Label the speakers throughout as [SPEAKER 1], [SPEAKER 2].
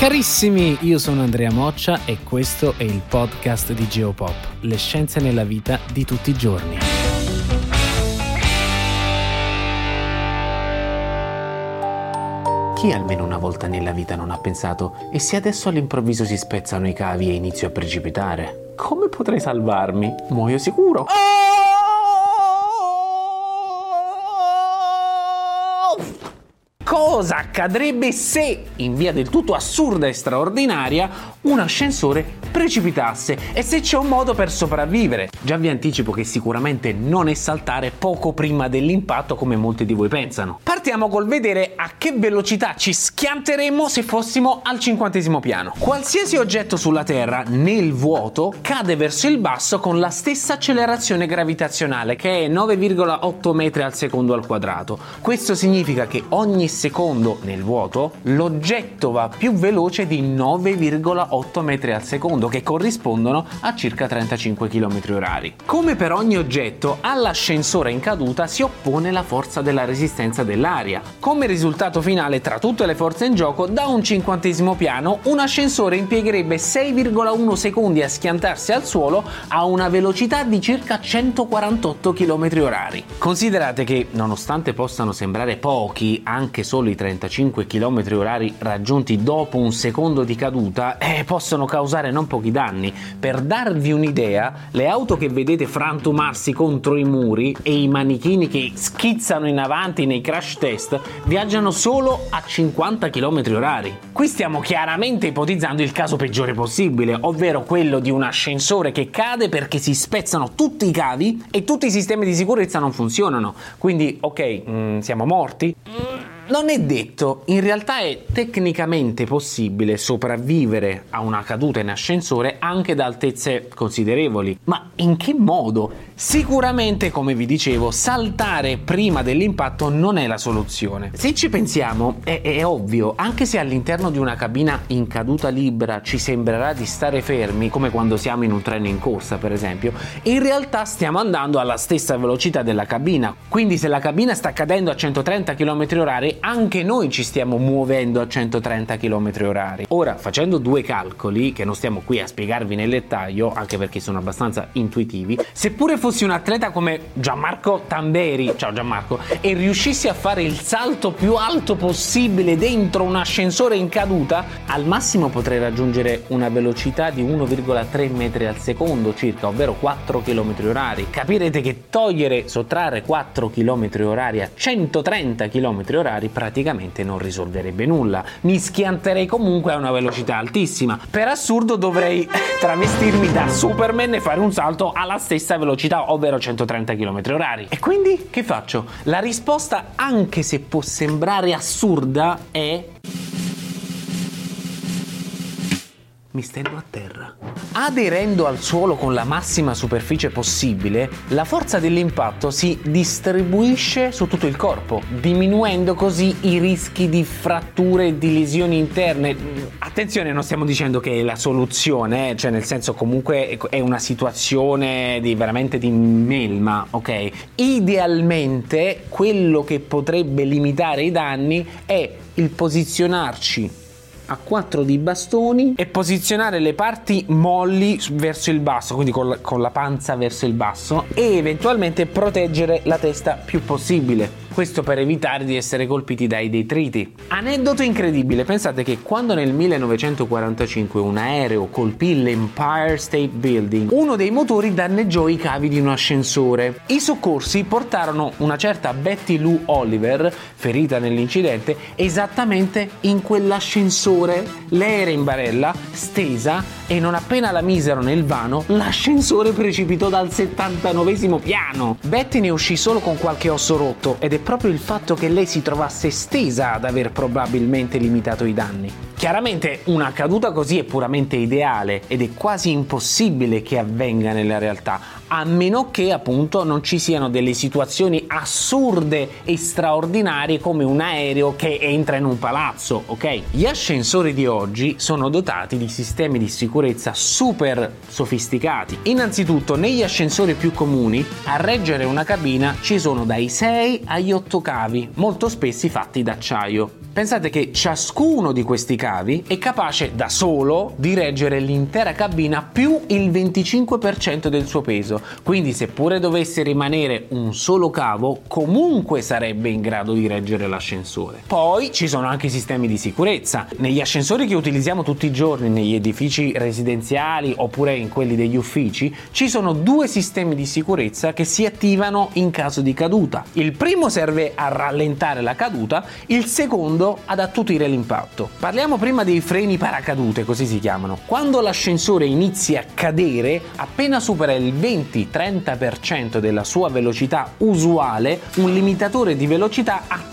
[SPEAKER 1] Carissimi, io sono Andrea Moccia e questo è il podcast di Geopop, le scienze nella vita di tutti i giorni. Chi almeno una volta nella vita non ha pensato e se adesso all'improvviso si spezzano i cavi e inizio a precipitare? Come potrei salvarmi? Muoio sicuro. Cosa accadrebbe se, in via del tutto assurda e straordinaria, un ascensore precipitasse e se c'è un modo per sopravvivere? Già vi anticipo che sicuramente non è saltare poco prima dell'impatto come molti di voi pensano. Partiamo col vedere a che velocità ci schianteremmo se fossimo al cinquantesimo piano. Qualsiasi oggetto sulla Terra nel vuoto cade verso il basso con la stessa accelerazione gravitazionale che è 9,8 metri al secondo al quadrato. Questo significa che ogni secondo nel vuoto l'oggetto va più veloce di 9,8 metri al secondo che corrispondono a circa 35 km orari. Come per ogni oggetto, all'ascensore in caduta si oppone la forza della resistenza dell'aria. Come risultato finale tra tutte le forze in gioco, da un cinquantesimo piano un ascensore impiegherebbe 6,1 secondi a schiantarsi al suolo a una velocità di circa 148 km orari. Considerate che, nonostante possano sembrare pochi, anche solo i 35 km orari raggiunti dopo un secondo di caduta, eh, possono causare non pochi danni. Per darvi un'idea, le auto che vedete frantumarsi contro i muri e i manichini che schizzano in avanti nei crash test viaggiano solo a 50 km orari. Qui stiamo chiaramente ipotizzando il caso peggiore possibile, ovvero quello di un ascensore che cade perché si spezzano tutti i cavi e tutti i sistemi di sicurezza non funzionano. Quindi, ok, mm, siamo morti? Non è detto, in realtà è tecnicamente possibile sopravvivere a una caduta in ascensore anche da altezze considerevoli, ma in che modo? Sicuramente, come vi dicevo, saltare prima dell'impatto non è la soluzione. Se ci pensiamo, è, è ovvio, anche se all'interno di una cabina in caduta libera ci sembrerà di stare fermi, come quando siamo in un treno in corsa, per esempio, in realtà stiamo andando alla stessa velocità della cabina. Quindi se la cabina sta cadendo a 130 km/h, anche noi ci stiamo muovendo a 130 km orari. Ora, facendo due calcoli, che non stiamo qui a spiegarvi nel dettaglio, anche perché sono abbastanza intuitivi, seppure fossi un atleta come Gianmarco Tamberi, ciao Gianmarco, e riuscissi a fare il salto più alto possibile dentro un ascensore in caduta, al massimo potrei raggiungere una velocità di 1,3 metri al secondo circa, ovvero 4 km orari. Capirete che togliere, sottrarre 4 km orari a 130 km orari praticamente non risolverebbe nulla. Mi schianterei comunque a una velocità altissima. Per assurdo dovrei travestirmi da Superman e fare un salto alla stessa velocità, ovvero 130 km orari. E quindi che faccio? La risposta, anche se può sembrare assurda, è mi stendo a terra. Aderendo al suolo con la massima superficie possibile, la forza dell'impatto si distribuisce su tutto il corpo, diminuendo così i rischi di fratture e di lesioni interne. Attenzione, non stiamo dicendo che è la soluzione, eh? cioè nel senso comunque è una situazione di veramente di melma, ok? Idealmente quello che potrebbe limitare i danni è il posizionarci a quattro di bastoni e posizionare le parti molli verso il basso, quindi con la, con la panza verso il basso e eventualmente proteggere la testa più possibile. Questo per evitare di essere colpiti dai detriti. Aneddoto incredibile, pensate che quando nel 1945 un aereo colpì l'Empire State Building, uno dei motori danneggiò i cavi di un ascensore. I soccorsi portarono una certa Betty Lou Oliver, ferita nell'incidente, esattamente in quell'ascensore. Lei era in barella, stesa, e non appena la misero nel vano, l'ascensore precipitò dal 79 piano. Betty ne uscì solo con qualche osso rotto ed è proprio il fatto che lei si trovasse stesa ad aver probabilmente limitato i danni. Chiaramente una caduta così è puramente ideale ed è quasi impossibile che avvenga nella realtà, a meno che appunto non ci siano delle situazioni assurde e straordinarie come un aereo che entra in un palazzo, ok? Gli ascensori di oggi sono dotati di sistemi di sicurezza super sofisticati. Innanzitutto, negli ascensori più comuni, a reggere una cabina ci sono dai 6 agli 8 cavi, molto spesso fatti d'acciaio. Pensate che ciascuno di questi cavi è capace da solo di reggere l'intera cabina più il 25% del suo peso, quindi seppure dovesse rimanere un solo cavo, comunque sarebbe in grado di reggere l'ascensore. Poi ci sono anche i sistemi di sicurezza. Negli ascensori che utilizziamo tutti i giorni negli edifici residenziali oppure in quelli degli uffici, ci sono due sistemi di sicurezza che si attivano in caso di caduta. Il primo serve a rallentare la caduta, il secondo secondo ad attutire l'impatto. Parliamo prima dei freni paracadute, così si chiamano. Quando l'ascensore inizia a cadere, appena supera il 20-30% della sua velocità usuale, un limitatore di velocità attiva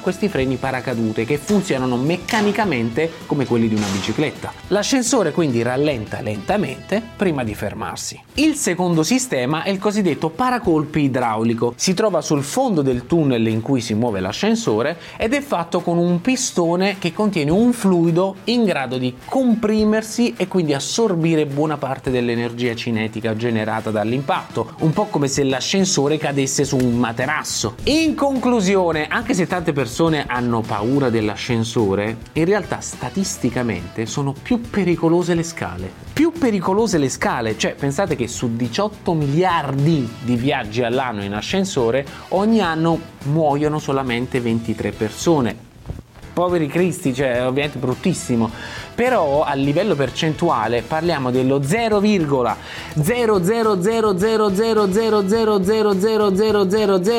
[SPEAKER 1] questi freni paracadute che funzionano meccanicamente come quelli di una bicicletta. L'ascensore quindi rallenta lentamente prima di fermarsi. Il secondo sistema è il cosiddetto paracolpi idraulico. Si trova sul fondo del tunnel in cui si muove l'ascensore ed è fatto con un pistone che contiene un fluido in grado di comprimersi e quindi assorbire buona parte dell'energia cinetica generata dall'impatto, un po' come se l'ascensore cadesse su un materasso. In conclusione, anche se tante persone hanno paura dell'ascensore, in realtà statisticamente sono più pericolose le scale. Più pericolose le scale, cioè pensate che su 18 miliardi di viaggi all'anno in ascensore, ogni anno muoiono solamente 23 persone poveri cristi, cioè ovviamente bruttissimo, però a livello percentuale parliamo dello 0,0000000000000.